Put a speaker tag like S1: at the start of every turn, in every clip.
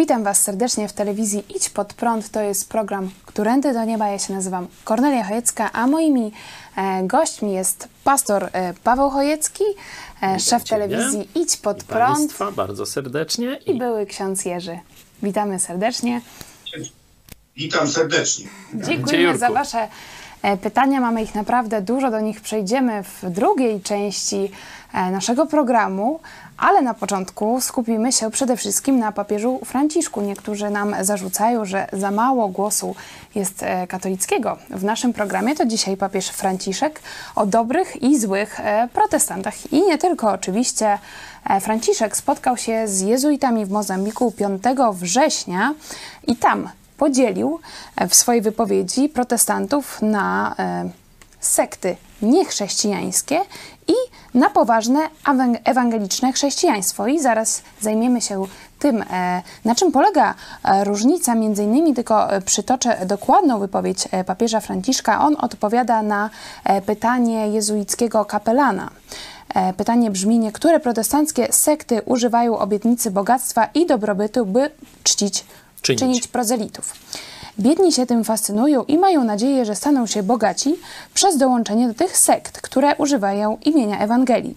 S1: Witam Was serdecznie w telewizji Idź Pod Prąd. To jest program Którędy do Nieba. Ja się nazywam Kornelia Chojecka, a moimi e, gośćmi jest pastor e, Paweł Chojecki, e, szef
S2: Ciebie
S1: telewizji Idź Pod
S2: i
S1: Prąd
S2: Państwa bardzo serdecznie.
S1: i były ksiądz Jerzy. Witamy serdecznie.
S3: Witam serdecznie.
S1: Dziękujemy za Wasze e, pytania. Mamy ich naprawdę dużo, do nich przejdziemy w drugiej części e, naszego programu, ale na początku skupimy się przede wszystkim na papieżu Franciszku. Niektórzy nam zarzucają, że za mało głosu jest e, katolickiego. W naszym programie to dzisiaj papież Franciszek o dobrych i złych e, protestantach. I nie tylko oczywiście. E, Franciszek spotkał się z jezuitami w Mozambiku 5 września i tam podzielił w swojej wypowiedzi protestantów na sekty niechrześcijańskie i na poważne ewangeliczne chrześcijaństwo. I zaraz zajmiemy się tym, e, na czym polega e, różnica. Między innymi tylko e, przytoczę dokładną wypowiedź papieża Franciszka. On odpowiada na pytanie jezuickiego kapelana. Pytanie brzmi, niektóre protestanckie sekty używają obietnicy bogactwa i dobrobytu, by czcić,
S2: Czynić.
S1: czynić prozelitów. Biedni się tym fascynują i mają nadzieję, że staną się bogaci przez dołączenie do tych sekt, które używają imienia Ewangelii.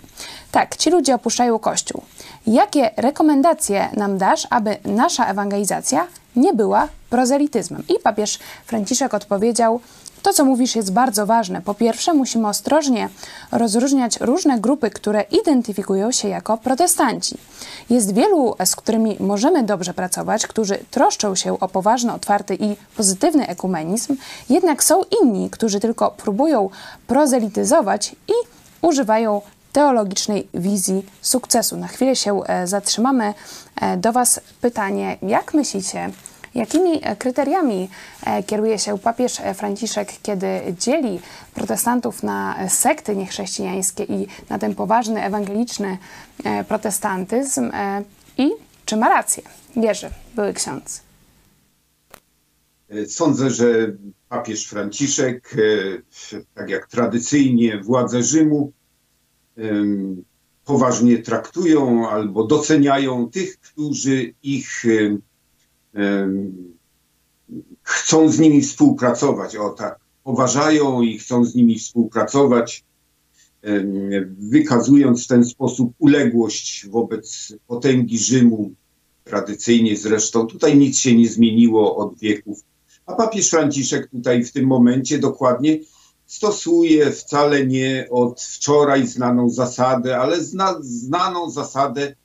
S1: Tak, ci ludzie opuszczają Kościół. Jakie rekomendacje nam dasz, aby nasza ewangelizacja nie była prozelityzmem? I papież Franciszek odpowiedział, to, co mówisz, jest bardzo ważne. Po pierwsze, musimy ostrożnie rozróżniać różne grupy, które identyfikują się jako protestanci. Jest wielu, z którymi możemy dobrze pracować, którzy troszczą się o poważny, otwarty i pozytywny ekumenizm, jednak są inni, którzy tylko próbują prozelityzować i używają teologicznej wizji sukcesu. Na chwilę się e, zatrzymamy. E, Do Was pytanie, jak myślicie, Jakimi e, kryteriami e, kieruje się papież e, Franciszek, kiedy dzieli protestantów na sekty niechrześcijańskie i na ten poważny, ewangeliczny protestantyzm? I czy ma rację? Wierzy, były ksiądz.
S3: Sądzę, że papież Franciszek, tak jak tradycyjnie władze Rzymu, poważnie traktują albo doceniają tych, którzy ich chcą z nimi współpracować. O tak, poważają i chcą z nimi współpracować, wykazując w ten sposób uległość wobec potęgi Rzymu, tradycyjnie zresztą. Tutaj nic się nie zmieniło od wieków. A papież Franciszek tutaj w tym momencie dokładnie stosuje wcale nie od wczoraj znaną zasadę, ale zna, znaną zasadę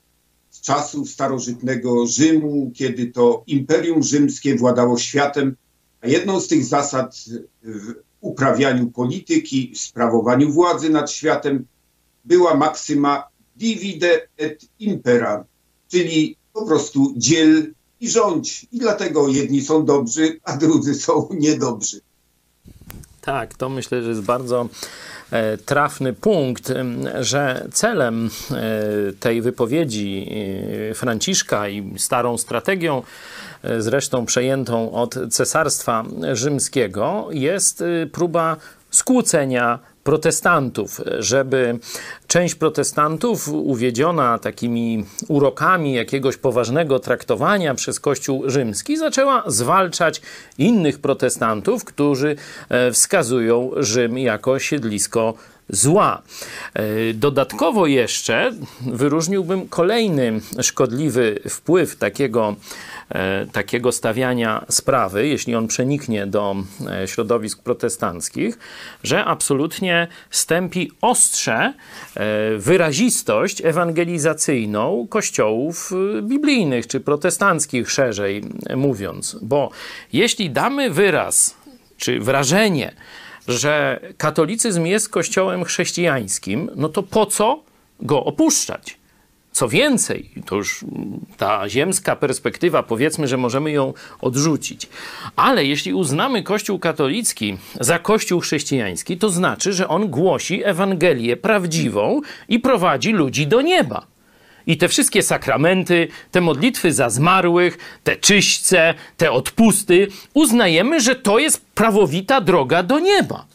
S3: z czasów starożytnego Rzymu, kiedy to Imperium Rzymskie władało światem, a jedną z tych zasad w uprawianiu polityki, w sprawowaniu władzy nad światem była maksyma divide et impera, czyli po prostu dziel i rządź. I dlatego jedni są dobrzy, a drudzy są niedobrzy.
S2: Tak, to myślę, że jest bardzo e, trafny punkt, że celem e, tej wypowiedzi e, Franciszka i starą strategią, zresztą przejętą od Cesarstwa Rzymskiego, jest próba skłócenia protestantów, żeby część protestantów uwiedziona takimi urokami jakiegoś poważnego traktowania przez Kościół rzymski zaczęła zwalczać innych protestantów, którzy e, wskazują Rzym jako siedlisko zła. E, Dodatkowo jeszcze wyróżniłbym kolejny szkodliwy wpływ takiego e, takiego stawiania sprawy, jeśli on przeniknie do e, środowisk protestanckich, że absolutnie stępi ostrze wyrazistość ewangelizacyjną kościołów biblijnych czy protestanckich, szerzej mówiąc. Bo jeśli damy wyraz czy wrażenie, że katolicyzm jest kościołem chrześcijańskim, no to po co go opuszczać? Co więcej, to już ta ziemska perspektywa, powiedzmy, że możemy ją odrzucić. Ale jeśli uznamy Kościół katolicki za Kościół chrześcijański, to znaczy, że on głosi Ewangelię prawdziwą i prowadzi ludzi do nieba. I te wszystkie sakramenty, te modlitwy za zmarłych, te czyśćce, te odpusty, uznajemy, że to jest prawowita droga do nieba.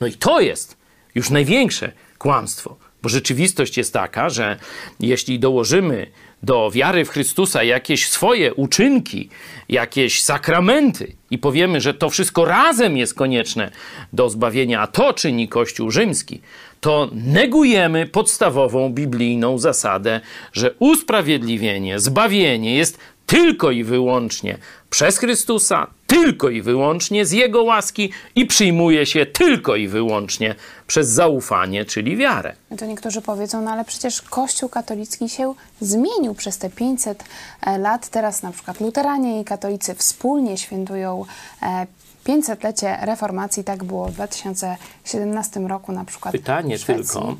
S2: No i to jest już największe kłamstwo. Bo rzeczywistość jest taka, że jeśli dołożymy do wiary w Chrystusa jakieś swoje uczynki, jakieś sakramenty i powiemy, że to wszystko razem jest konieczne do zbawienia, a to czyni Kościół rzymski, to negujemy podstawową biblijną zasadę, że usprawiedliwienie, zbawienie jest tylko i wyłącznie przez Chrystusa, tylko i wyłącznie z Jego łaski i przyjmuje się tylko i wyłącznie przez zaufanie, czyli wiarę.
S1: To niektórzy powiedzą, no ale przecież Kościół katolicki się zmienił przez te 500 e, lat. Teraz na przykład luteranie i katolicy wspólnie świętują 500-lecie reformacji. Tak było w 2017 roku na przykład
S2: Pytanie tylko,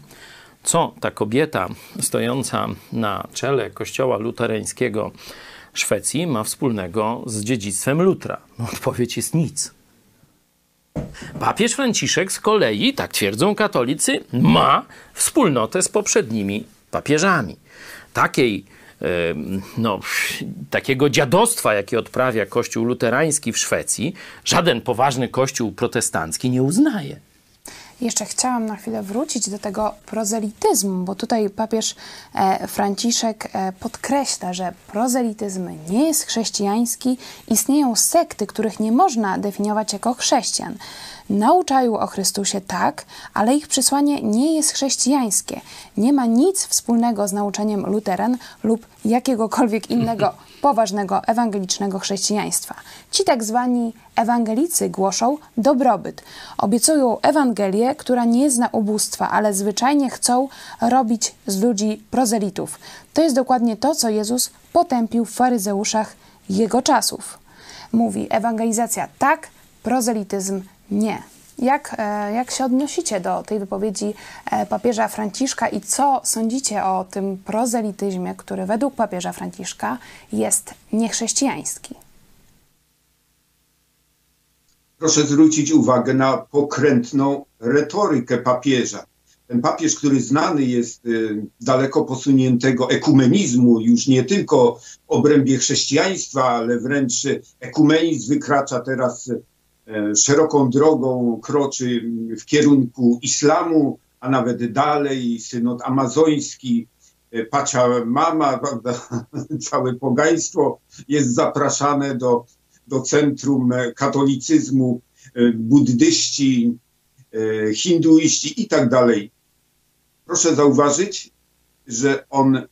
S2: co ta kobieta stojąca na czele kościoła luterańskiego Szwecji ma wspólnego z dziedzictwem Lutra? No, odpowiedź jest nic. Papież Franciszek z kolei, tak twierdzą katolicy, ma wspólnotę z poprzednimi papieżami. Takiej, no, takiego dziadostwa, jakie odprawia Kościół luterański w Szwecji, żaden poważny kościół protestancki nie uznaje.
S1: Jeszcze chciałam na chwilę wrócić do tego prozelityzmu, bo tutaj papież e, Franciszek e, podkreśla, że prozelityzm nie jest chrześcijański. Istnieją sekty, których nie można definiować jako chrześcijan. Nauczają o Chrystusie tak, ale ich przesłanie nie jest chrześcijańskie. Nie ma nic wspólnego z nauczeniem luteran lub jakiegokolwiek innego poważnego ewangelicznego chrześcijaństwa. Ci tak zwani ewangelicy głoszą dobrobyt. Obiecują Ewangelię, która nie zna ubóstwa, ale zwyczajnie chcą robić z ludzi prozelitów. To jest dokładnie to, co Jezus potępił w faryzeuszach jego czasów. Mówi ewangelizacja tak, prozelityzm nie. Jak, e, jak się odnosicie do tej wypowiedzi e, papieża Franciszka i co sądzicie o tym prozelityzmie, który według papieża Franciszka jest niechrześcijański?
S3: Proszę zwrócić uwagę na pokrętną retorykę papieża. Ten papież, który znany jest y, daleko posuniętego ekumenizmu, już nie tylko w obrębie chrześcijaństwa, ale wręcz ekumenizm wykracza teraz e, szeroką drogą, kroczy w kierunku islamu, a nawet dalej, synod amazoński, e, Pacia Mama, prawda? całe pogaństwo jest zapraszane do, do centrum e, katolicyzmu, e, buddyści, e, hinduiści i tak dalej. Proszę zauważyć, że on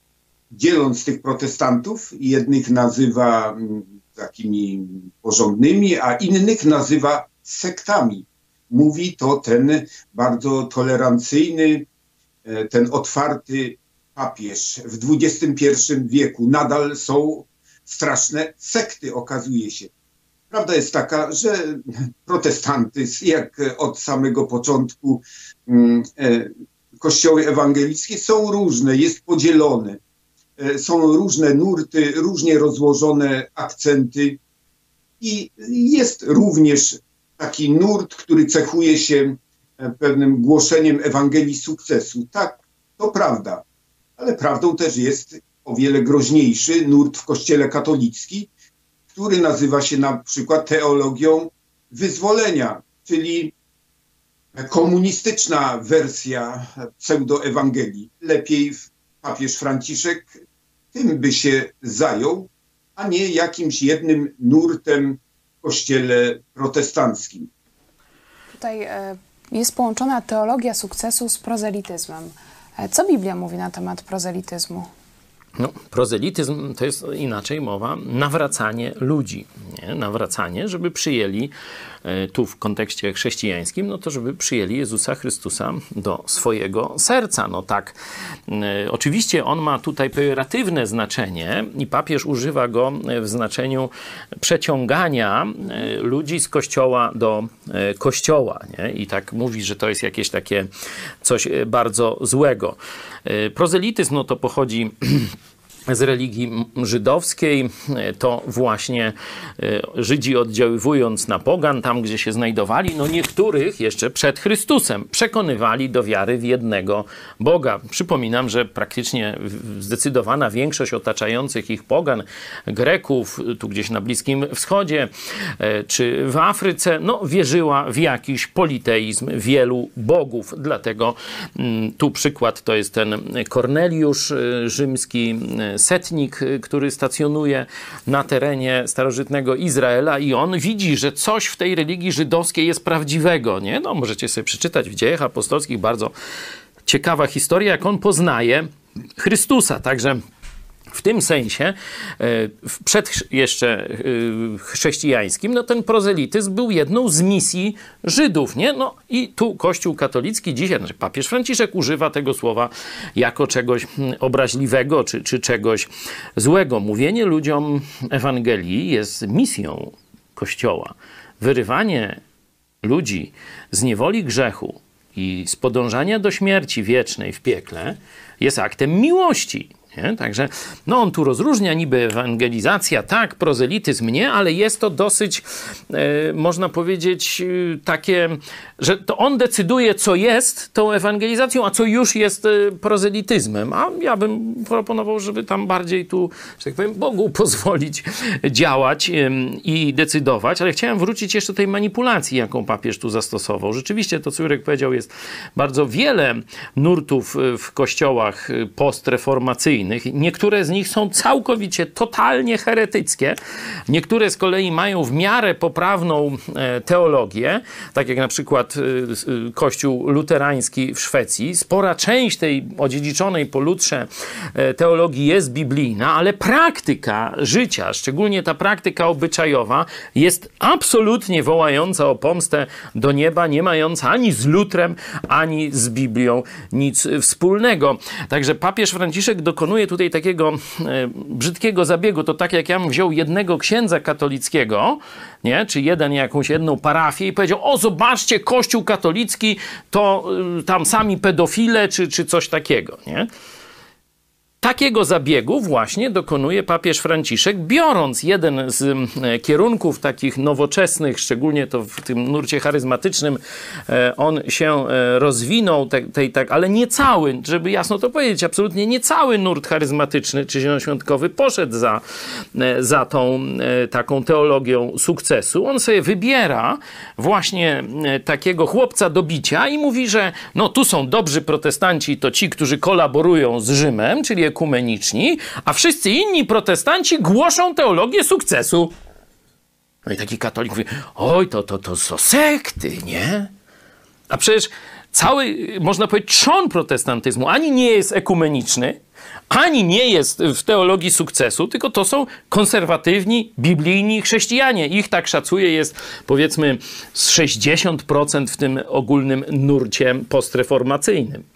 S3: dzieląc tych protestantów, jednych nazywa mm, takimi porządnymi, a innych nazywa sektami. Mówi to ten bardzo tolerancyjny, e, ten otwarty papież w XXI wieku. Nadal są straszne sekty, okazuje się. Prawda jest taka, że protestantyzm, jak od samego początku mm, e, kościoły ewangelickie, są różne, jest podzielone. E, Są różne nurty, różnie rozłożone akcenty i jest również taki nurt, który cechuje się e, pewnym głoszeniem Ewangelii sukcesu. Tak, to prawda, ale prawdą też jest o wiele groźniejszy nurt w Kościele katolickim, który nazywa się na przykład teologią wyzwolenia, czyli komunistyczna wersja pseudoewangelii. Lepiej papież Franciszek tym by się zajął, a nie jakimś jednym nurtem w kościele protestanckim.
S1: Tutaj e, jest połączona teologia sukcesu z prozelityzmem. E, Co Biblia mówi na temat prozelityzmu?
S2: No, prozelityzm to jest inaczej mowa nawracanie ludzi. Nie? Nawracanie, żeby przyjęli tu w kontekście chrześcijańskim, no to żeby przyjęli Jezusa Chrystusa do swojego serca. No tak, e, oczywiście on ma tutaj pejoratywne znaczenie i papież używa go w znaczeniu przeciągania e, ludzi z kościoła do kościoła. Nie? I tak mówi, że to jest jakieś takie coś bardzo złego. Prozelityzm no to pochodzi z religii żydowskiej, to właśnie e, Żydzi oddziaływując na pogan, tam gdzie się znajdowali, no niektórych jeszcze przed Chrystusem przekonywali do wiary w jednego Boga. Przypominam, że praktycznie zdecydowana większość otaczających ich pogan, Greków, tu gdzieś na Bliskim Wschodzie, e, czy w Afryce, no wierzyła w jakiś politeizm wielu bogów. Dlatego tu przykład to jest ten Korneliusz e, rzymski, setnik, y, który stacjonuje na terenie starożytnego Izraela i on widzi, że coś w tej religii żydowskiej jest prawdziwego, nie? No, możecie sobie przeczytać w dziejach apostolskich bardzo ciekawa historia, jak on poznaje Chrystusa. Także w tym sensie, e, przed jeszcze e, chrześcijańskim, no ten prozelityzm był jedną z misji Żydów, nie? No i tu Kościół katolicki dzisiaj, znaczy papież Franciszek używa tego słowa jako czegoś hmm, obraźliwego czy, czy czegoś złego. Mówienie ludziom Ewangelii jest misją Kościoła. Wyrywanie ludzi z niewoli grzechu i z podążania do śmierci wiecznej w piekle jest aktem miłości. Nie? Także no on tu rozróżnia niby ewangelizacja, tak, prozelityzm nie, ale jest to dosyć, e, można powiedzieć, e, takie, że to on decyduje, co jest tą ewangelizacją, a co już jest e, prozelityzmem. A ja bym proponował, żeby tam bardziej tu, że tak powiem, Bogu pozwolić działać i decydować, ale chciałem wrócić jeszcze do tej manipulacji, jaką papież tu zastosował. Rzeczywiście to, co Jurek powiedział, jest bardzo wiele nurtów e, w kościołach e, postreformacyjnych, Niektóre z nich są całkowicie, totalnie heretyckie. Niektóre z kolei mają w miarę poprawną e, teologię, tak jak na przykład e, e, Kościół luterański w Szwecji. Spora część tej odziedziczonej po Lutrze teologii jest biblijna, ale praktyka życia, szczególnie ta praktyka obyczajowa, jest absolutnie wołająca o pomstę do nieba, nie mająca ani z Lutrem, ani z Biblią nic wspólnego. Także papież Franciszek dokonuje dokonuje tutaj takiego e, brzydkiego zabiegu. To tak jak ja bym wziął jednego księdza katolickiego, nie? czy jeden jakąś jedną parafię i powiedział, o zobaczcie, kościół katolicki to y, tam sami pedofile, czy, czy coś takiego. Nie? Takiego zabiegu właśnie dokonuje papież Franciszek, biorąc jeden z e, kierunków takich nowoczesnych, szczególnie to w tym nurcie charyzmatycznym, e, on się e, rozwinął, tej, tej, tak, ale nie cały, żeby jasno to powiedzieć, absolutnie nie cały nurt charyzmatyczny czy zielonoświątkowy poszedł za, za tą taką teologią sukcesu. On sobie wybiera właśnie takiego chłopca do bicia i mówi, że no tu są dobrzy protestanci, to ci, którzy kolaborują z Rzymem, czyli ekumeniczni, a wszyscy inni protestanci głoszą teologię sukcesu. No i taki katolik mówi, oj, to, to, to są sekty, nie? A przecież cały, można powiedzieć, trzon protestantyzmu ani nie jest ekumeniczny, ani nie jest w teologii sukcesu, tylko to są konserwatywni, biblijni chrześcijanie. Ich tak szacuje jest powiedzmy z 60% w tym ogólnym nurcie postreformacyjnym.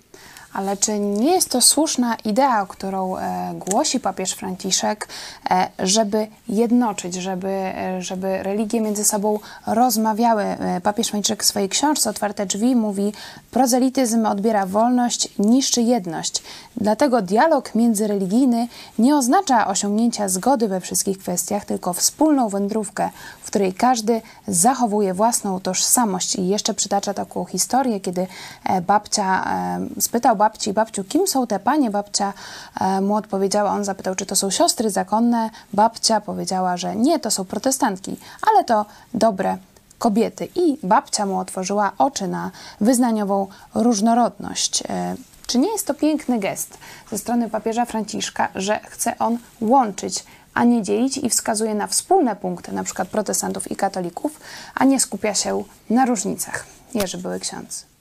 S1: Ale czy nie jest to słuszna idea, którą e, głosi papież Franciszek, e, żeby jednoczyć, żeby, e, żeby religie między sobą rozmawiały? Papież Franciszek w swojej książce Otwarte Drzwi mówi, prozelityzm odbiera wolność, niszczy jedność. Dlatego dialog międzyreligijny nie oznacza osiągnięcia zgody we wszystkich kwestiach, tylko wspólną wędrówkę, w której każdy zachowuje własną tożsamość. I jeszcze przytacza taką historię, kiedy babcia spytał babci, babciu, kim są te panie? Babcia e, mu odpowiedziała, on zapytał, czy to są siostry zakonne. Babcia powiedziała, że nie, to są protestantki, ale to dobre kobiety. I babcia mu otworzyła oczy na wyznaniową różnorodność. Czy nie jest to piękny gest ze strony papieża Franciszka, że chce on łączyć, a nie dzielić i wskazuje na wspólne punkty, na przykład protestantów i katolików, a nie skupia się na różnicach? Jerzy były ksiądz.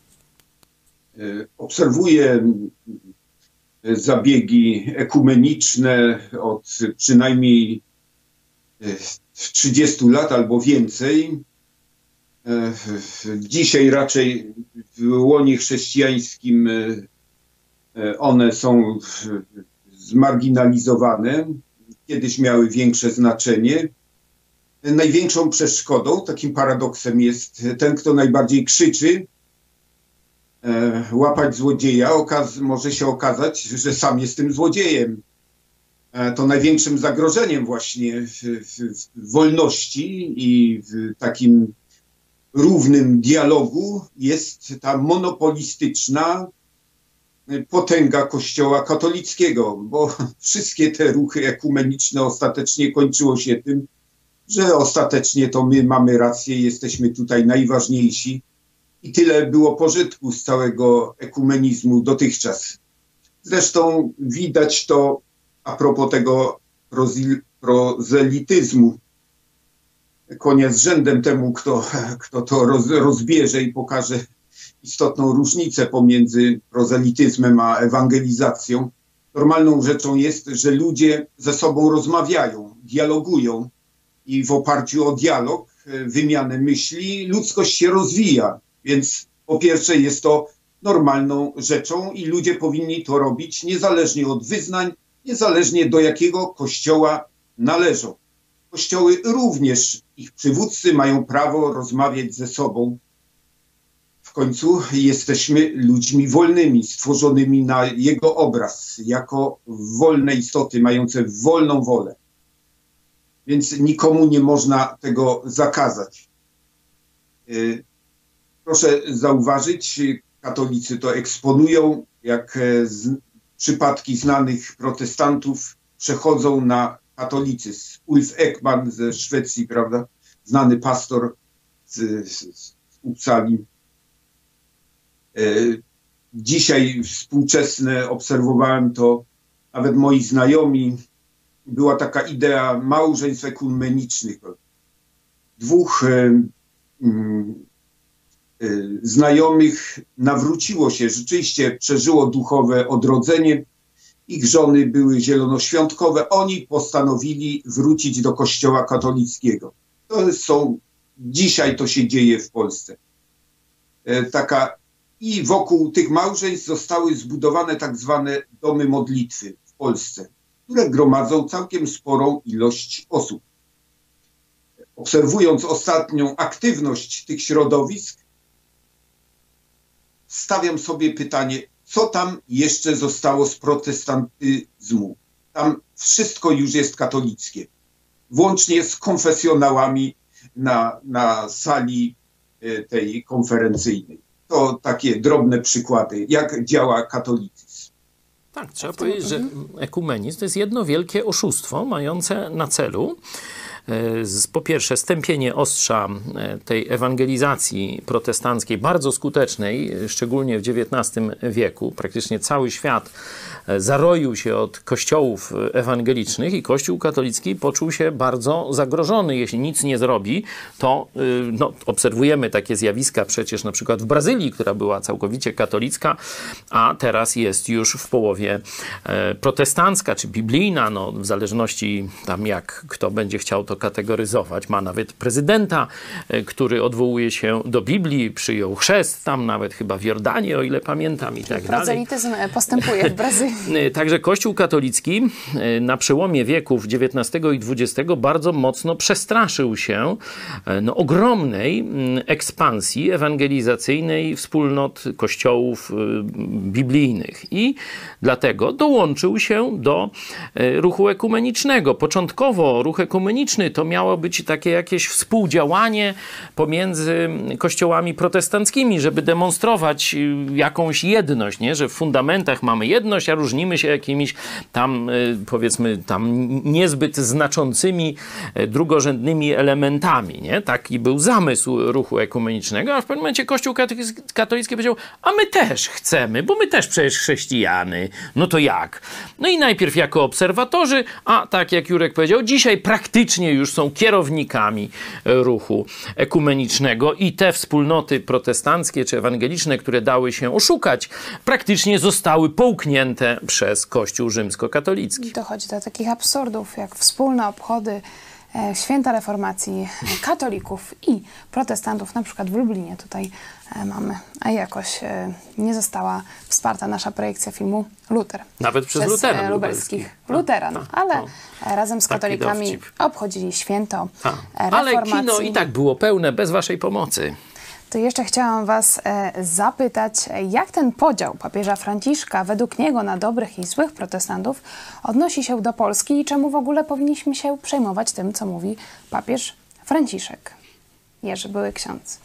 S3: E, obserwuję e, zabiegi ekumeniczne od przynajmniej 30 lat albo więcej. Dzisiaj raczej w łonie chrześcijańskim one są zmarginalizowane. Kiedyś miały większe znaczenie. Największą przeszkodą, takim paradoksem jest ten, kto najbardziej krzyczy, e, łapać złodzieja, okaz może się okazać, że sam jest tym złodziejem. E, to największym zagrożeniem właśnie w, w, w wolności i w takim równym dialogu jest ta monopolistyczna potęga Kościoła katolickiego, bo wszystkie te ruchy ekumeniczne ostatecznie kończyło się tym, że ostatecznie to my mamy rację, jesteśmy tutaj najważniejsi i tyle było pożytku z całego ekumenizmu dotychczas. Zresztą widać to a propos tego prozelityzmu. Koniec rzędem temu, kto, kto to roz, rozbierze i pokaże istotną różnicę pomiędzy prozelityzmem a ewangelizacją. Normalną rzeczą jest, że ludzie ze sobą rozmawiają, dialogują i w oparciu o dialog, e, wymianę myśli, ludzkość się rozwija. Więc po pierwsze jest to normalną rzeczą i ludzie powinni to robić niezależnie od wyznań, niezależnie do jakiego kościoła należą. Kościoły również, ich przywódcy mają prawo rozmawiać ze sobą końcu jesteśmy ludźmi wolnymi, stworzonymi na Jego obraz, jako wolne istoty, mające wolną wolę. Więc nikomu nie można tego zakazać. Y, proszę zauważyć, katolicy to eksponują, jak e, z, przypadki znanych protestantów przechodzą na katolicyzm. Ulf Ekman ze Szwecji, prawda, znany pastor z, z, z Upsali, E, dzisiaj współczesne obserwowałem to, nawet moi znajomi, była taka idea małżeństw ekumenicznych. Dwóch e, mm, znajomych nawróciło się, rzeczywiście przeżyło duchowe odrodzenie. Ich żony były zielonoświątkowe. Oni postanowili wrócić do kościoła katolickiego. To są, dzisiaj to się dzieje w Polsce. Taka i wokół tych małżeństw zostały zbudowane tak zwane domy modlitwy w Polsce, które gromadzą całkiem sporą ilość osób. Obserwując ostatnią aktywność tych środowisk, stawiam sobie pytanie, co tam jeszcze zostało z protestantyzmu. Tam wszystko już jest katolickie, włącznie z konfesjonałami na, na sali e, tej konferencyjnej. To takie drobne przykłady, jak działa katolicyzm.
S2: Tak, trzeba powiedzieć, że ekumenizm to jest jedno wielkie oszustwo mające na celu po pierwsze stępienie ostrza e, tej ewangelizacji protestanckiej, bardzo skutecznej, szczególnie w XIX wieku. Praktycznie cały świat e, zaroił się od kościołów ewangelicznych i Kościół katolicki poczuł się bardzo zagrożony. Jeśli nic nie zrobi, to y, no, obserwujemy takie zjawiska przecież na przykład w Brazylii, która była całkowicie katolicka, a teraz jest już w połowie e, protestancka czy biblijna, no, w zależności tam jak kto będzie chciał to kategoryzować. Ma nawet prezydenta, e, który odwołuje się do Biblii, przyjął chrzest tam nawet chyba w Jordanii, o ile pamiętam i tak dalej.
S1: Prozelityzm e, postępuje w Brazylii.
S2: E, także Kościół katolicki na przełomie wieków XIX i XX bardzo mocno przestraszył się no, ogromnej mm, ekspansji ewangelizacyjnej wspólnot kościołów biblijnych i dlatego dołączył się do ruchu ekumenicznego. Początkowo ruch ekumeniczny to miało być takie jakieś współdziałanie pomiędzy kościołami protestanckimi, żeby demonstrować y, jakąś jedność, nie? że w fundamentach mamy jedność, a różnimy się jakimiś tam, y, powiedzmy, tam niezbyt znaczącymi, y, drugorzędnymi elementami. Nie? Taki był zamysł ruchu ekumenicznego, a w pewnym momencie Kościół katolicki powiedział, a my też chcemy, bo my też przecież chrześcijany. No to jak? No i najpierw jako obserwatorzy, a tak jak Jurek powiedział, dzisiaj praktycznie już są kierownikami ruchu ekumenicznego i te wspólnoty protestanckie czy ewangeliczne, które dały się oszukać, praktycznie zostały połknięte przez Kościół rzymskokatolicki.
S1: Dochodzi do takich absurdów, jak wspólne obchody e, święta reformacji katolików i protestantów, na przykład w Lublinie tutaj e, mamy, a jakoś e, nie została wsparta nasza projekcja filmu Luter.
S2: Nawet przez,
S1: przez
S2: luteran
S1: e, lubelskich. Luteran, ale
S2: no.
S1: e, razem z
S2: Taki
S1: katolikami
S2: dowcip.
S1: obchodzili święto
S2: Tak.
S1: e,
S2: Ale
S1: reformacji.
S2: kino i tak było pełne bez waszej pomocy.
S1: To jeszcze chciałam Was e, zapytać, jak ten podział papieża Franciszka według niego na dobrych i złych protestantów odnosi się do Polski i czemu w ogóle powinniśmy się przejmować tym, co mówi papież Franciszek? Jerzy były ksiądz.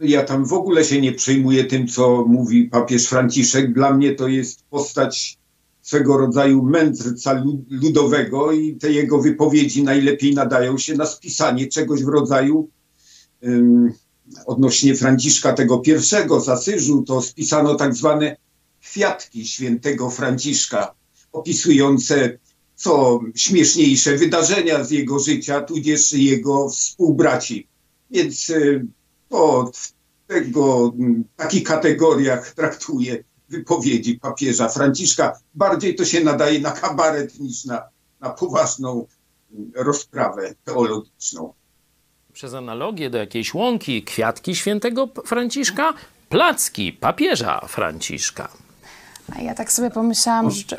S3: Ja tam w ogóle się nie przejmuję tym, co mówi papież Franciszek. Dla mnie to jest postać swego rodzaju mędrca lu- ludowego i te jego wypowiedzi najlepiej nadają się na spisanie czegoś w rodzaju odnośnie Franciszka tego pierwszego z Asyżu, to spisano tak zwane kwiatki świętego Franciszka, opisujące co śmieszniejsze wydarzenia z jego życia, tudzież jego współbraci. Więc y, to w tego, m, takich kategoriach traktuję wypowiedzi papieża Franciszka. Bardziej to się nadaje na kabaret niż na, na poważną m, rozprawę teologiczną.
S2: Przez analogię do jakiejś łąki, kwiatki świętego Franciszka, placki papieża Franciszka.
S1: A ja tak sobie pomyślałam, że,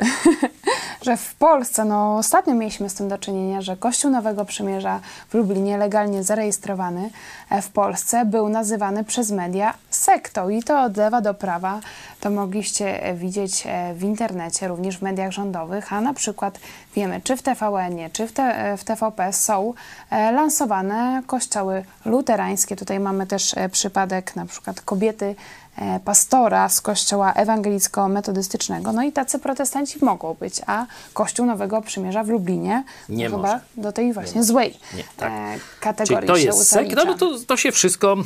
S1: że w Polsce, no ostatnio mieliśmy z tym do czynienia, że Kościół Nowego Przymierza w Lublinie, legalnie zarejestrowany e, w Polsce, był nazywany przez media sektą i to od lewa do prawa. To mogliście e, widzieć e, w internecie, również w mediach rządowych, a na przykład wiemy, czy w TVN-ie, czy w, te, w TVP są lansowane kościoły luterańskie. Tutaj mamy też przypadek na przykład kobiety pastora z kościoła ewangelicko-metodystycznego. No i tacy protestanci mogą być, a Kościół Nowego Przymierza w Lublinie
S2: Nie może.
S1: chyba do tej właśnie złej
S2: Nie, tak.
S1: e,
S2: Czyli
S1: kategorii
S2: to
S1: się
S2: jest sekt, no to, to się wszystko,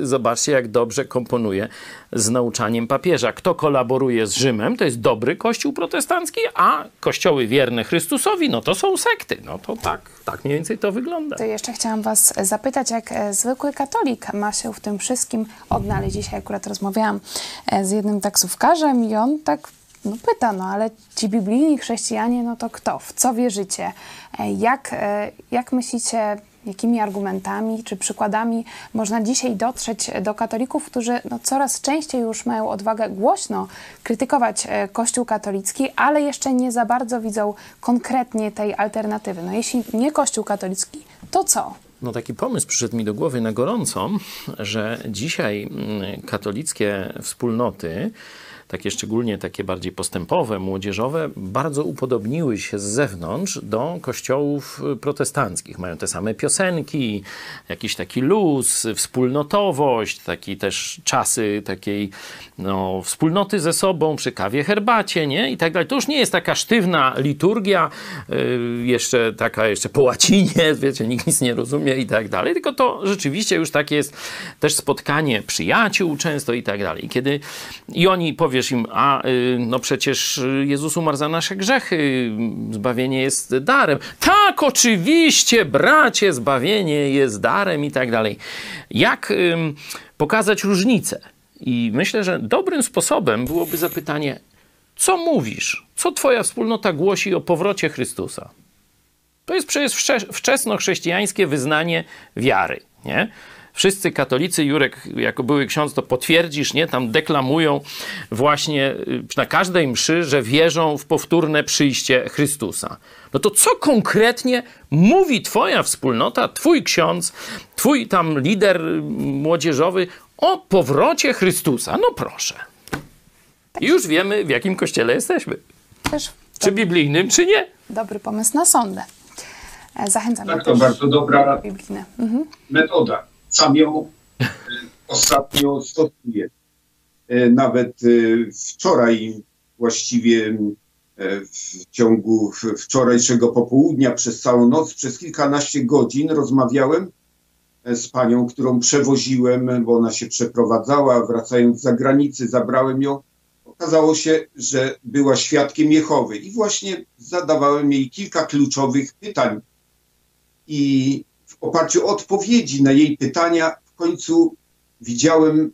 S2: e, zobaczcie jak dobrze komponuje z nauczaniem papieża. Kto kolaboruje z Rzymem, to jest dobry kościół protestancki, a kościoły wierne Chrystusowi, no to są sekty. No to tak, tak mniej więcej to wygląda.
S1: To jeszcze chciałam Was zapytać, jak e, zwykły katolik ma się w tym wszystkim odnaleźć. Dzisiaj akurat rozmawiałam e, z jednym taksówkarzem i on tak no, pyta, no ale ci biblijni chrześcijanie, no to kto? W co wierzycie? E, Jak, e, jak myślicie, jakimi argumentami czy przykładami można dzisiaj dotrzeć do katolików, którzy no, coraz częściej już mają odwagę głośno krytykować Kościół katolicki, ale jeszcze nie za bardzo widzą konkretnie tej alternatywy. No jeśli nie Kościół katolicki, to co?
S2: No taki pomysł przyszedł mi do głowy na gorąco, że dzisiaj mm, katolickie wspólnoty, takie szczególnie takie bardziej postępowe, młodzieżowe, bardzo upodobniły się z zewnątrz do kościołów y, protestanckich. Mają te same piosenki, jakiś taki luz, wspólnotowość, taki też czasy takiej no, wspólnoty ze sobą przy kawie, herbacie, nie? I tak dalej. To już nie jest taka sztywna liturgia, y, jeszcze taka jeszcze po łacinie, wiecie, nikt nic nie rozumie i tak dalej, tylko to rzeczywiście już takie jest też spotkanie przyjaciół często i tak dalej. Kiedy i oni powiesz im, a y, no przecież Jezus umarł za nasze grzechy, zbawienie jest darem. Tak, oczywiście, bracie, zbawienie jest darem i tak dalej. Jak pokazać różnicę? I myślę, że dobrym sposobem byłoby zapytanie, co mówisz? Co twoja wspólnota głosi o powrocie Chrystusa? To jest przecież wcze- wczesnochrześcijańskie wyznanie wiary, nie? Wszyscy katolicy, Jurek, jako były ksiądz, to potwierdzisz, nie? Tam deklamują właśnie y, na każdej mszy, że wierzą w powtórne przyjście Chrystusa. No to co konkretnie mówi twoja wspólnota, twój ksiądz, twój tam lider y, młodzieżowy o powrocie Chrystusa? No proszę. I już wiemy, w jakim kościele jesteśmy.
S1: Też
S2: Czy biblijnym, czy nie.
S1: dobry pomysł na sondę. E, Zachęcam
S3: Tak,
S1: do
S3: to
S1: też
S3: bardzo dobra
S1: biblijne. Mhm.
S3: metoda. Sam ją e, ostatnio stosuję. E, Nawet e, wczoraj, właściwie w ciągu wczorajszego popołudnia, przez całą noc, przez kilkanaście godzin rozmawiałem z panią, którą przewoziłem, bo ona się przeprowadzała, wracając z zagranicy, zabrałem ją. Okazało się, że była świadkiem Jehowy i właśnie zadawałem jej kilka kluczowych pytań i w oparciu o odpowiedzi na jej pytania w końcu widziałem,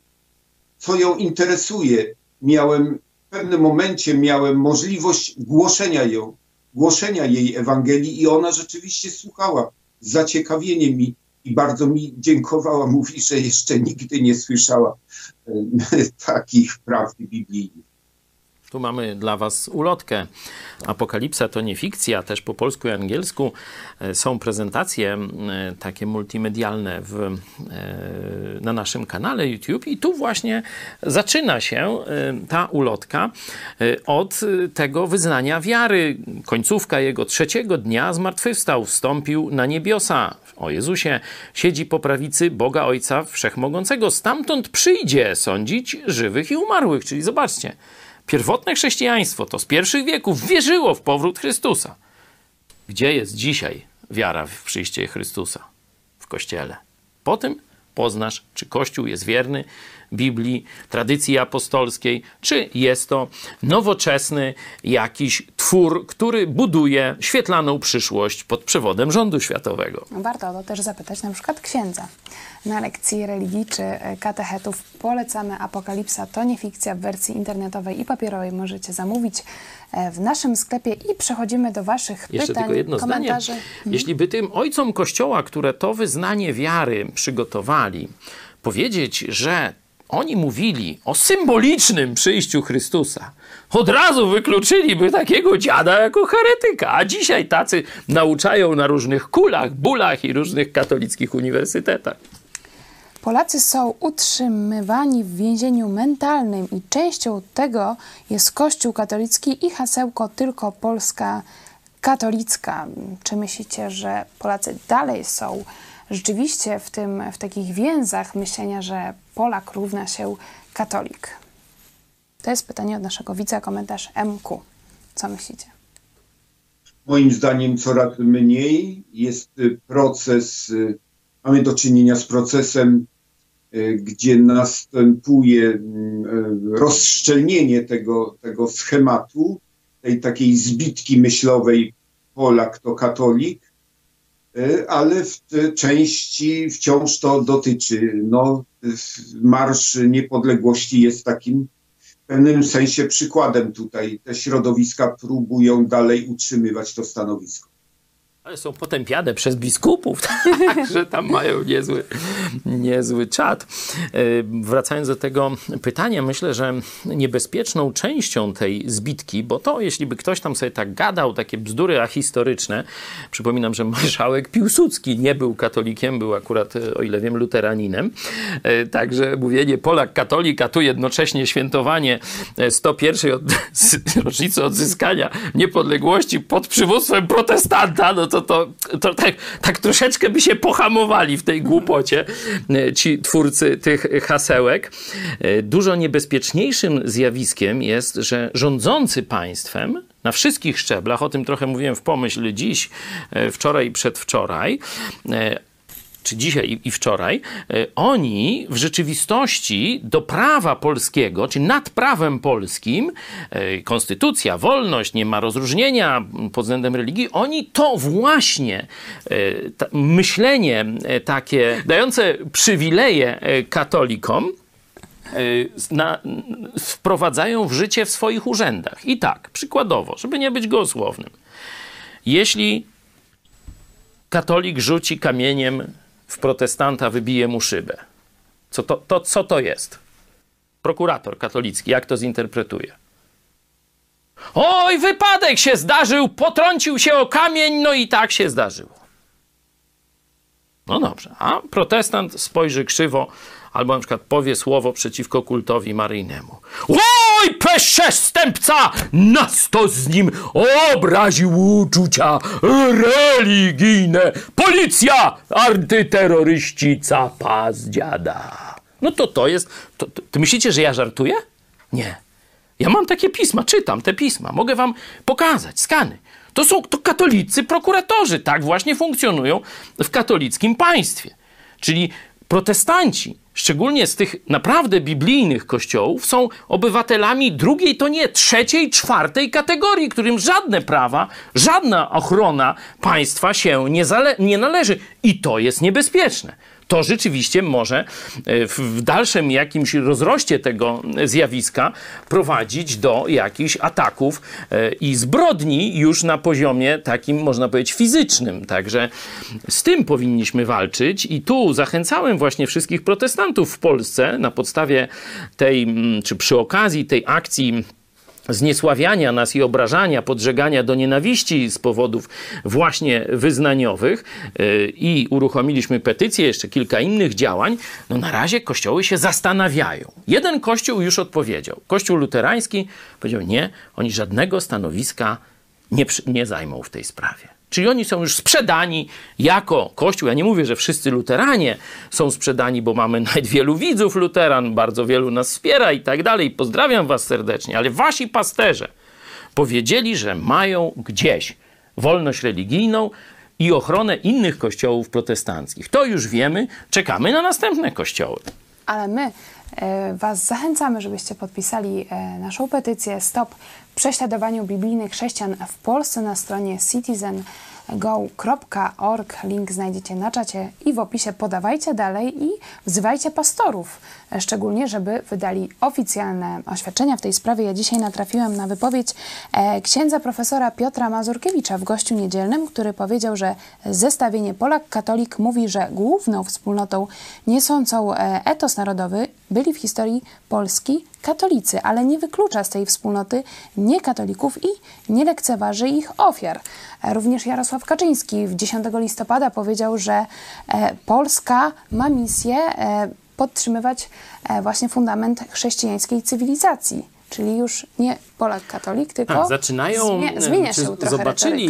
S3: co ją interesuje. Miałem w pewnym momencie miałem możliwość głoszenia ją, głoszenia jej Ewangelii i ona rzeczywiście słuchała z zaciekawieniem i, i bardzo mi dziękowała. Mówi, że jeszcze nigdy nie słyszała e, takich prawd biblijnych.
S2: Tu mamy dla Was ulotkę. Apokalipsa to nie fikcja, też po polsku i angielsku e, są prezentacje e, takie multimedialne w, e, na naszym kanale YouTube i tu właśnie zaczyna się ta ulotka od tego wyznania wiary. Końcówka jego trzeciego dnia zmartwychwstał, wstąpił na niebiosa. O Jezusie siedzi po prawicy Boga Ojca Wszechmogącego. Stamtąd przyjdzie sądzić żywych i umarłych. Czyli zobaczcie, Pierwotne chrześcijaństwo to z pierwszych wieków wierzyło w powrót Chrystusa. Gdzie jest dzisiaj wiara w przyjście Chrystusa? W Kościele. Po tym poznasz, czy Kościół jest wierny Biblii, tradycji apostolskiej, czy jest to nowoczesny jakiś twór, który buduje świetlaną przyszłość pod przewodem rządu światowego.
S1: Warto to też zapytać na przykład księdza. Na lekcji religii czy e, katechetów polecamy Apokalipsa to nie fikcja w wersji internetowej i papierowej. Możecie zamówić e, w naszym sklepie i przechodzimy do Waszych
S2: Jeszcze
S1: pytań,
S2: tylko jedno
S1: komentarzy.
S2: zdanie. Jeśli by tym ojcom Kościoła, które to wyznanie wiary przygotowali, powiedzieć, że oni mówili o symbolicznym przyjściu Chrystusa, od razu wykluczyliby takiego dziada jako heretyka. A dzisiaj tacy nauczają na różnych kulach, bulach i różnych katolickich uniwersytetach.
S1: Polacy są utrzymywani w więzieniu mentalnym i częścią tego jest Kościół katolicki i hasełko tylko Polska katolicka. Czy myślicie, że Polacy dalej są rzeczywiście w, tym, w takich więzach myślenia, że Polak równa się katolik? To jest pytanie od naszego widza, komentarz MQ. Co myślicie?
S3: Moim zdaniem coraz mniej jest y, proces, y, mamy do czynienia z procesem, y, gdzie następuje mm, rozszczelnienie tego, tego schematu, tej takiej zbitki myślowej Polak to katolik, ale w części wciąż to dotyczy. No, Marsz Niepodległości jest takim w pewnym sensie przykładem tutaj. Te środowiska próbują dalej utrzymywać to stanowisko.
S2: Ale są potępiane przez biskupów, także tam mają niezły, niezły czat. E, wracając do tego pytania, myślę, że niebezpieczną częścią tej zbitki, bo to jeśli by ktoś tam sobie tak gadał, takie bzdury ahistoryczne, przypominam, że marszałek Piłsudski nie był katolikiem, był akurat, e, o ile wiem, luteraninem, e, także mówienie Polak katolik, tu jednocześnie świętowanie 101 od, rocznicy odzyskania niepodległości pod przywództwem protestanta, no to to, to, to tak, tak troszeczkę by się pohamowali w tej głupocie e, ci twórcy tych hasełek. E, dużo niebezpieczniejszym zjawiskiem jest, że rządzący państwem na wszystkich szczeblach, o tym trochę mówiłem w pomyśl dziś, e, wczoraj i przedwczoraj, czy dzisiaj i wczoraj, e, oni w rzeczywistości do prawa polskiego, czy nad prawem polskim, e, konstytucja, wolność, nie ma rozróżnienia pod względem religii, oni to właśnie e, myślenie takie dające przywileje katolikom, na, wprowadzają w życie w swoich urzędach. I tak, przykładowo, żeby nie być gołosłownym. Jeśli katolik rzuci kamieniem w protestanta wybije mu szybę. Co to, to, co to jest? Prokurator katolicki, jak to zinterpretuje? Oj, wypadek się zdarzył, potrącił się o kamień, no i tak się zdarzyło. No dobrze, a protestant spojrzy krzywo, albo na przykład powie słowo przeciwko kultowi maryjnemu. Oj, przestępca! Nas to z nim obraził uczucia religijne. Policja! Antyterroryści capa z dziada. No to to jest... To, to, ty myślicie, że ja żartuję? Nie. Ja mam takie pisma, czytam te pisma. Mogę wam pokazać, skany. To są to katolicy prokuratorzy. Tak właśnie funkcjonują w katolickim państwie. Czyli protestanci szczególnie z tych naprawdę biblijnych kościołów, są obywatelami drugiej, to nie trzeciej, czwartej kategorii, którym żadne prawa, żadna ochrona państwa się nie, nie należy. I to jest niebezpieczne to rzeczywiście może e, w dalszym jakimś rozroście tego zjawiska prowadzić do jakichś ataków e, i zbrodni już na poziomie takim, można powiedzieć, fizycznym. Także z tym powinniśmy walczyć i tu zachęcałem właśnie wszystkich protestantów w Polsce na podstawie tej, czy przy okazji tej akcji zniesławiania nas i obrażania, podżegania do nienawiści z powodów właśnie wyznaniowych yy, i uruchomiliśmy petycję, jeszcze kilka innych działań, no na razie kościoły się zastanawiają. Jeden kościół już odpowiedział. Kościół luterański powiedział nie, oni żadnego stanowiska nie, nie zajmą w tej sprawie. Czyli oni są już sprzedani jako Kościół. Ja nie mówię, że wszyscy luteranie są sprzedani, bo mamy nawet wielu widzów luteran, bardzo wielu nas wspiera i tak dalej. Pozdrawiam was serdecznie, ale wasi pasterze powiedzieli, że mają gdzieś wolność religijną i ochronę innych kościołów protestanckich. To już wiemy, czekamy na następne kościoły.
S1: Ale my Was zachęcamy, żebyście podpisali e, naszą petycję Stop prześladowaniu biblijnych chrześcijan w Polsce na stronie citizengo.org. Link znajdziecie na czacie i w opisie. Podawajcie dalej i wzywajcie pastorów, szczególnie, żeby wydali oficjalne oświadczenia w tej sprawie. Ja dzisiaj natrafiłam na wypowiedź e, księdza profesora Piotra Mazurkiewicza w gościu niedzielnym, który powiedział, że zestawienie Polak-Katolik mówi, że główną wspólnotą niosącą e, etos narodowy byli w historii Polski katolicy, ale nie wyklucza z tej wspólnoty niekatolików i nie lekceważy ich ofiar. Również Jarosław Kaczyński w 10 listopada powiedział, że e, Polska ma misję e, podtrzymywać e, właśnie fundament chrześcijańskiej cywilizacji czyli już nie Polak katolik, tylko
S2: tak, zaczynają,
S1: zmienia, zmienia się trochę
S2: zobaczyli,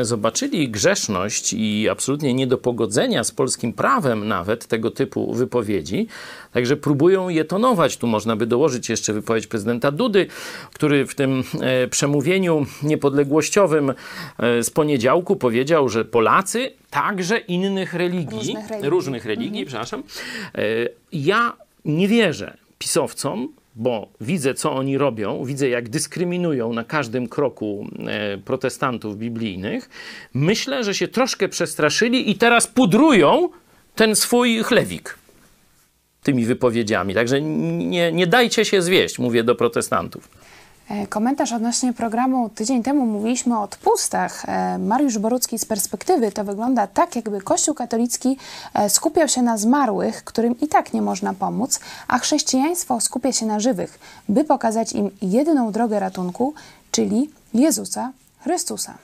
S2: zobaczyli grzeszność i absolutnie nie do pogodzenia z polskim prawem nawet tego typu wypowiedzi, także próbują je tonować. Tu można by dołożyć jeszcze wypowiedź prezydenta Dudy, który w tym e, przemówieniu niepodległościowym e, z poniedziałku powiedział, że Polacy także innych religii, różnych religii, różnych religii mhm. przepraszam, e, ja nie wierzę pisowcom, bo widzę, co oni robią, widzę, jak dyskryminują na każdym kroku e, protestantów biblijnych, myślę, że się troszkę przestraszyli i teraz pudrują ten swój chlewik tymi wypowiedziami. Także nie, nie dajcie się zwieść, mówię do protestantów.
S1: E, komentarz odnośnie programu. Tydzień temu mówiliśmy o odpustach. E, Mariusz Borucki z perspektywy to wygląda tak, jakby Kościół katolicki e, skupiał się na zmarłych, którym i tak nie można pomóc, a chrześcijaństwo skupia się na żywych, by pokazać im jedyną drogę ratunku, czyli Jezusa Chrystusa.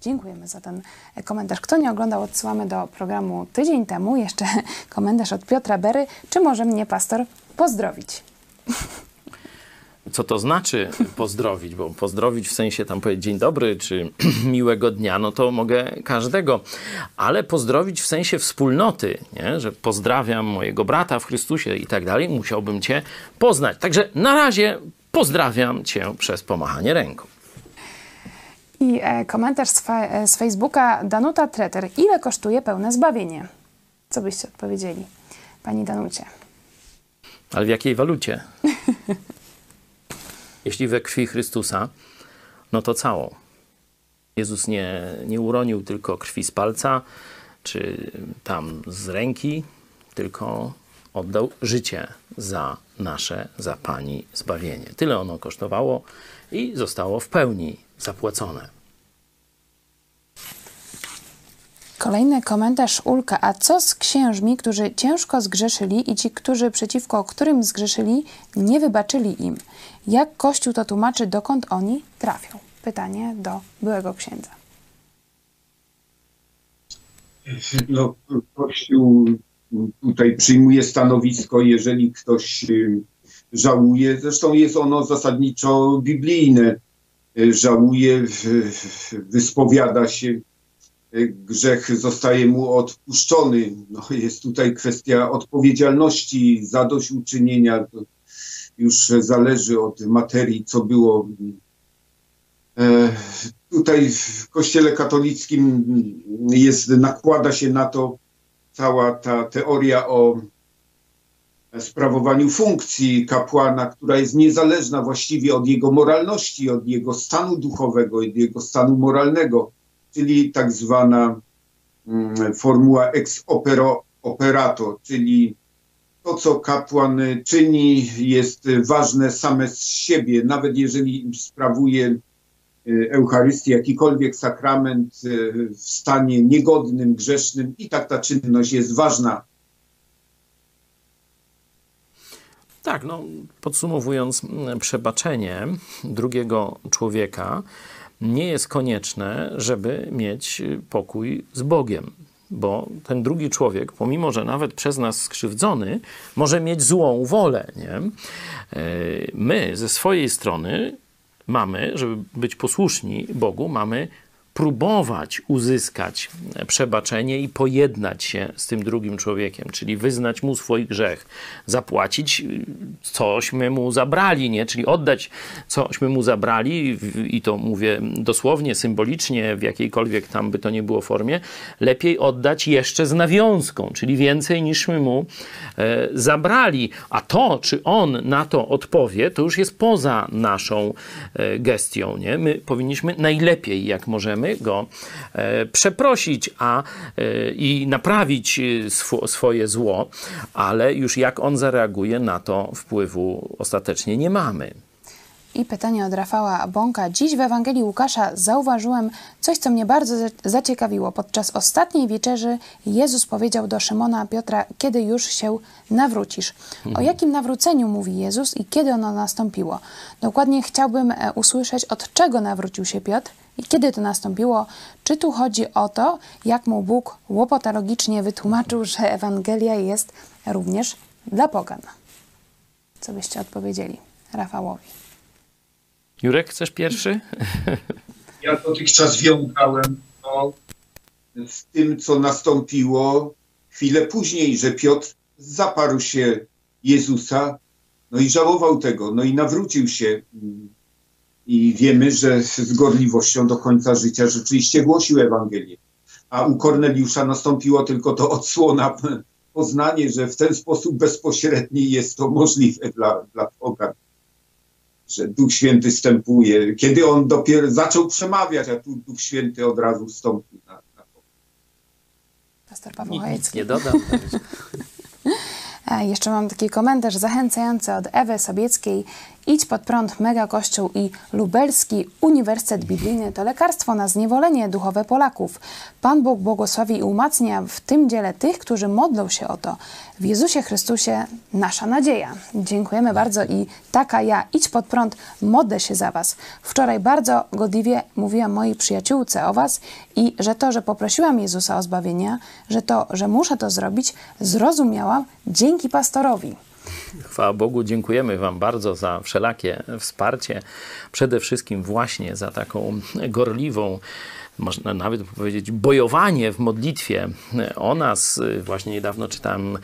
S1: Dziękujemy za ten komentarz. Kto nie oglądał, odsyłamy do programu tydzień temu. Jeszcze komentarz od Piotra Bery. Czy może mnie pastor pozdrowić?
S2: co to znaczy pozdrowić, bo pozdrowić w sensie tam powiedzieć dzień dobry czy miłego dnia, no to mogę każdego, ale pozdrowić w sensie wspólnoty, nie? że pozdrawiam mojego brata w Chrystusie i tak dalej, musiałbym cię poznać. Także na razie pozdrawiam cię przez pomachanie ręką.
S1: I e, komentarz z, fa e, z Facebooka Danuta Treter. Ile kosztuje pełne zbawienie? Co byście odpowiedzieli, pani Danucie?
S2: Ale w jakiej walucie? Jeśli we krwi Chrystusa, no to całą. Jezus nie, nie uronił tylko krwi z palca, czy tam z ręki, tylko oddał życie za nasze, za Pani zbawienie. Tyle ono kosztowało i zostało w pełni zapłacone.
S1: Kolejny komentarz Ulka. A co z księżmi, którzy ciężko zgrzeszyli i ci, którzy przeciwko którym zgrzeszyli, nie wybaczyli im? Jak Kościół to tłumaczy, dokąd oni trafią? Pytanie do byłego księdza.
S3: No, Kościół tutaj przyjmuje stanowisko, jeżeli ktoś y, żałuje, zresztą jest ono zasadniczo biblijne, y, żałuje, wyspowiada się grzech zostaje mu odpuszczony. No, jest tutaj kwestia odpowiedzialności, zadośćuczynienia. To już zależy od materii, co było. E, tutaj w Kościele katolickim jest, nakłada się na to cała ta teoria o sprawowaniu funkcji kapłana, która jest niezależna właściwie od jego moralności, od jego stanu duchowego, od jego stanu moralnego, czyli tak zwana mm, formuła ex opero operato, czyli to, co kapłan czyni, jest ważne same z siebie, nawet jeżeli sprawuje e, Eucharystię, jakikolwiek sakrament e, w stanie niegodnym, grzesznym, i tak ta czynność jest ważna.
S2: Tak, no podsumowując, przebaczenie drugiego człowieka nie jest konieczne, żeby mieć pokój z Bogiem bo ten drugi człowiek, pomimo że nawet przez nas skrzywdzony, może mieć złą wolę. Nie? E, my ze swojej strony mamy, żeby być posłuszni Bogu, mamy próbować uzyskać przebaczenie i pojednać się z tym drugim człowiekiem, czyli wyznać mu swój grzech, zapłacić cośmy mu zabrali, nie? czyli oddać cośmy mu zabrali i to mówię dosłownie, symbolicznie, w jakiejkolwiek tam by to nie było formie, lepiej oddać jeszcze z nawiązką, czyli więcej niż my mu e, zabrali. A to, czy on na to odpowie, to już jest poza naszą e, gestią. Nie? My powinniśmy najlepiej, jak możemy, go e, przeprosić a, e, i naprawić e, sw swoje zło, ale już jak on zareaguje, na to wpływu ostatecznie nie mamy.
S1: I pytanie od Rafała Bąka. Dziś w Ewangelii Łukasza zauważyłem coś, co mnie bardzo zaciekawiło. Podczas ostatniej wieczerzy Jezus powiedział do Szymona Piotra, kiedy już się nawrócisz. O mhm. jakim nawróceniu mówi Jezus i kiedy ono nastąpiło? Dokładnie chciałbym usłyszeć, od czego nawrócił się Piotr i kiedy to nastąpiło? Czy tu chodzi o to, jak mu Bóg łopatologicznie wytłumaczył, że Ewangelia jest również dla pogan? Co byście odpowiedzieli Rafałowi?
S2: Jurek, chcesz pierwszy?
S3: Ja dotychczas wiązałem to z tym, co nastąpiło chwilę później, że Piotr zaparł się Jezusa, no i żałował tego, no i nawrócił się i wiemy, że z gorliwością do końca życia rzeczywiście głosił Ewangelię. A u Korneliusza nastąpiło tylko to odsłona, poznanie, że w ten sposób bezpośredni jest to możliwe dla, dla pogan. Że Duch Święty wstępuje. Kiedy on dopiero zaczął przemawiać, a tu Duch Święty od razu wstąpił na, na to.
S1: Pastor Paweł Hajecki.
S2: Nie dodam.
S1: Jeszcze mam taki komentarz zachęcający od Ewy Sobieckiej. Idź pod prąd Mega Kościół i Lubelski Uniwersytet Biblijny to lekarstwo na zniewolenie duchowe Polaków. Pan Bóg błogosławi i umacnia w tym dziele tych, którzy modlą się o to. W Jezusie Chrystusie nasza nadzieja. Dziękujemy bardzo i taka ja, idź pod prąd, modlę się za Was. Wczoraj bardzo godliwie mówiłam mojej przyjaciółce o Was i że to, że poprosiłam Jezusa o zbawienie, że to, że muszę to zrobić, zrozumiałam dzięki pastorowi.
S2: Chwała Bogu, dziękujemy Wam bardzo za wszelakie wsparcie, przede wszystkim właśnie za taką gorliwą można nawet powiedzieć, bojowanie w modlitwie o nas. Właśnie niedawno czytałem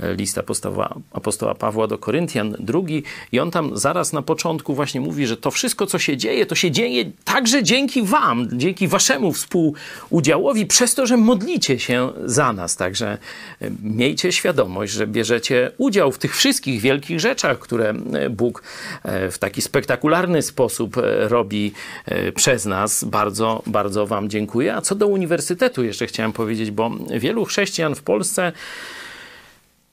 S2: list apostoła, apostoła Pawła do Koryntian, drugi, i on tam zaraz na początku właśnie mówi, że to wszystko, co się dzieje, to się dzieje także dzięki Wam, dzięki Waszemu współudziałowi, przez to, że modlicie się za nas. Także e, miejcie świadomość, że bierzecie udział w tych wszystkich wielkich rzeczach, które e, Bóg e, w taki spektakularny sposób robi przez nas. Bardzo, bardzo Wam dziękuję. A co do uniwersytetu jeszcze chciałem powiedzieć, bo wielu chrześcijan w Polsce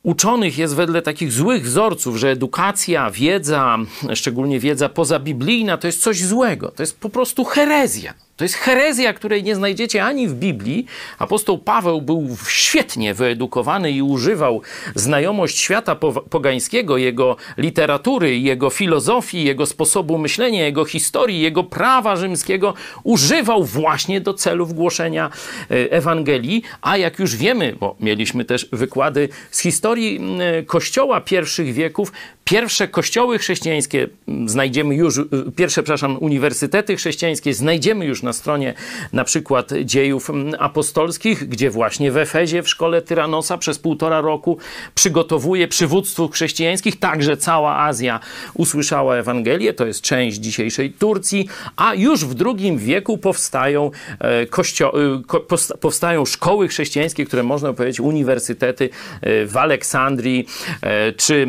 S2: uczonych jest wedle takich złych wzorców, że edukacja, wiedza, szczególnie wiedza pozabiblijna, to jest coś złego. To jest po prostu herezja. To jest herezja, której nie znajdziecie ani w Biblii. Apostoł Paweł był świetnie wyedukowany i używał znajomość świata pogańskiego, jego literatury, jego filozofii, jego sposobu myślenia, jego historii, jego prawa rzymskiego. Używał właśnie do celów głoszenia e, Ewangelii. A jak już wiemy, bo mieliśmy też wykłady z historii Kościoła pierwszych wieków, Pierwsze kościoły chrześcijańskie znajdziemy już, pierwsze, przepraszam, uniwersytety chrześcijańskie znajdziemy już na stronie na przykład dziejów apostolskich, gdzie właśnie w Efezie w szkole Tyranosa przez półtora roku przygotowuje przywództwo chrześcijańskich. Także cała Azja usłyszała Ewangelię, to jest część dzisiejszej Turcji, a już w II wieku powstają, e, kościo- ko- posta- powstają szkoły chrześcijańskie, które można powiedzieć uniwersytety e, w Aleksandrii e, czy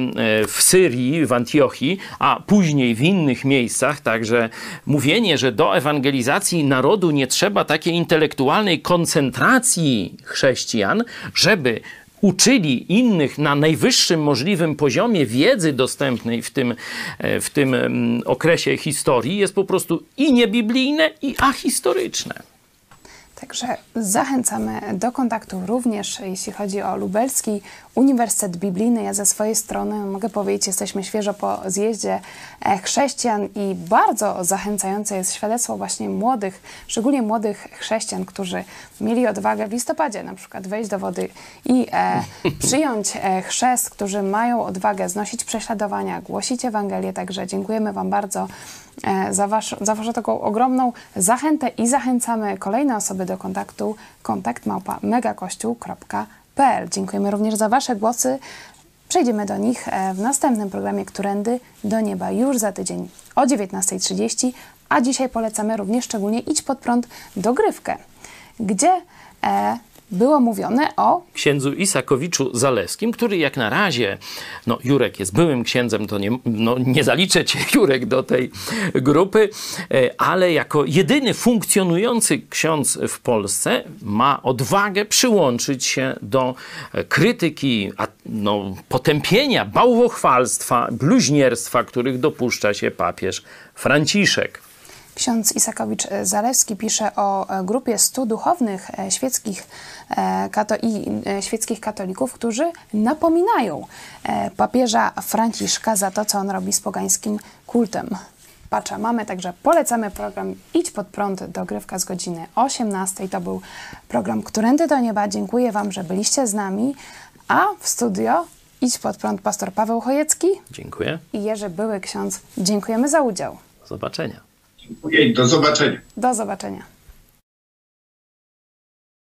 S2: w Syrii, w Antiochii, a później w innych miejscach. Także mówienie, że do ewangelizacji narodu nie trzeba takiej intelektualnej koncentracji chrześcijan, żeby uczyli innych na najwyższym możliwym poziomie wiedzy dostępnej w tym, e, w tym mm, okresie historii, jest po prostu i niebiblijne, i ahistoryczne.
S1: Także zachęcamy do kontaktu również, jeśli chodzi o Lubelski Uniwersytet Biblijny. Ja ze swojej strony mogę powiedzieć, jesteśmy świeżo po zjeździe e, chrześcijan i bardzo zachęcające jest świadectwo właśnie młodych, szczególnie młodych chrześcijan, którzy mieli odwagę w listopadzie na przykład wejść do wody i e, przyjąć e, chrzest, którzy mają odwagę znosić prześladowania, głosić Ewangelię. Także dziękujemy Wam bardzo e, za, wasz, za Waszą taką ogromną zachętę i zachęcamy kolejne osoby do kontaktu kontakt małpa megakościół.pl. Dziękujemy również za Wasze głosy. Przejdziemy do nich e, w następnym programie Którędy do Nieba już za tydzień o 19.30, a dzisiaj polecamy również szczególnie Idź pod prąd dogrywkę, gdzie e, było mówione o
S2: księdzu Isakowiczu Zalewskim, który jak na razie, no Jurek jest byłym księdzem, to nie, no, nie zaliczę cię Jurek do tej grupy, e, ale jako jedyny funkcjonujący ksiądz w Polsce ma odwagę przyłączyć się do e, krytyki, no, potępienia, bałwochwalstwa, bluźnierstwa, których dopuszcza się papież Franciszek.
S1: Ksiądz Isakowicz Zalewski pisze o e, grupie stu duchownych e, świeckich, e, kato i świeckich katolików, którzy napominają papieża Franciszka za to, co on robi z pogańskim kultem. Pacza mamy, także polecamy program Idź pod prąd dogrywka z godziny 18. To był program Którędy do Nieba. Dziękuję Wam, że byliście z nami. A w studio Idź pod prąd pastor Paweł Chojecki
S2: Dziękuję.
S1: i Jerzy Były Ksiądz. Dziękujemy za udział.
S2: Do zobaczenia.
S3: Dziękuję i do zobaczenia.
S1: Do zobaczenia.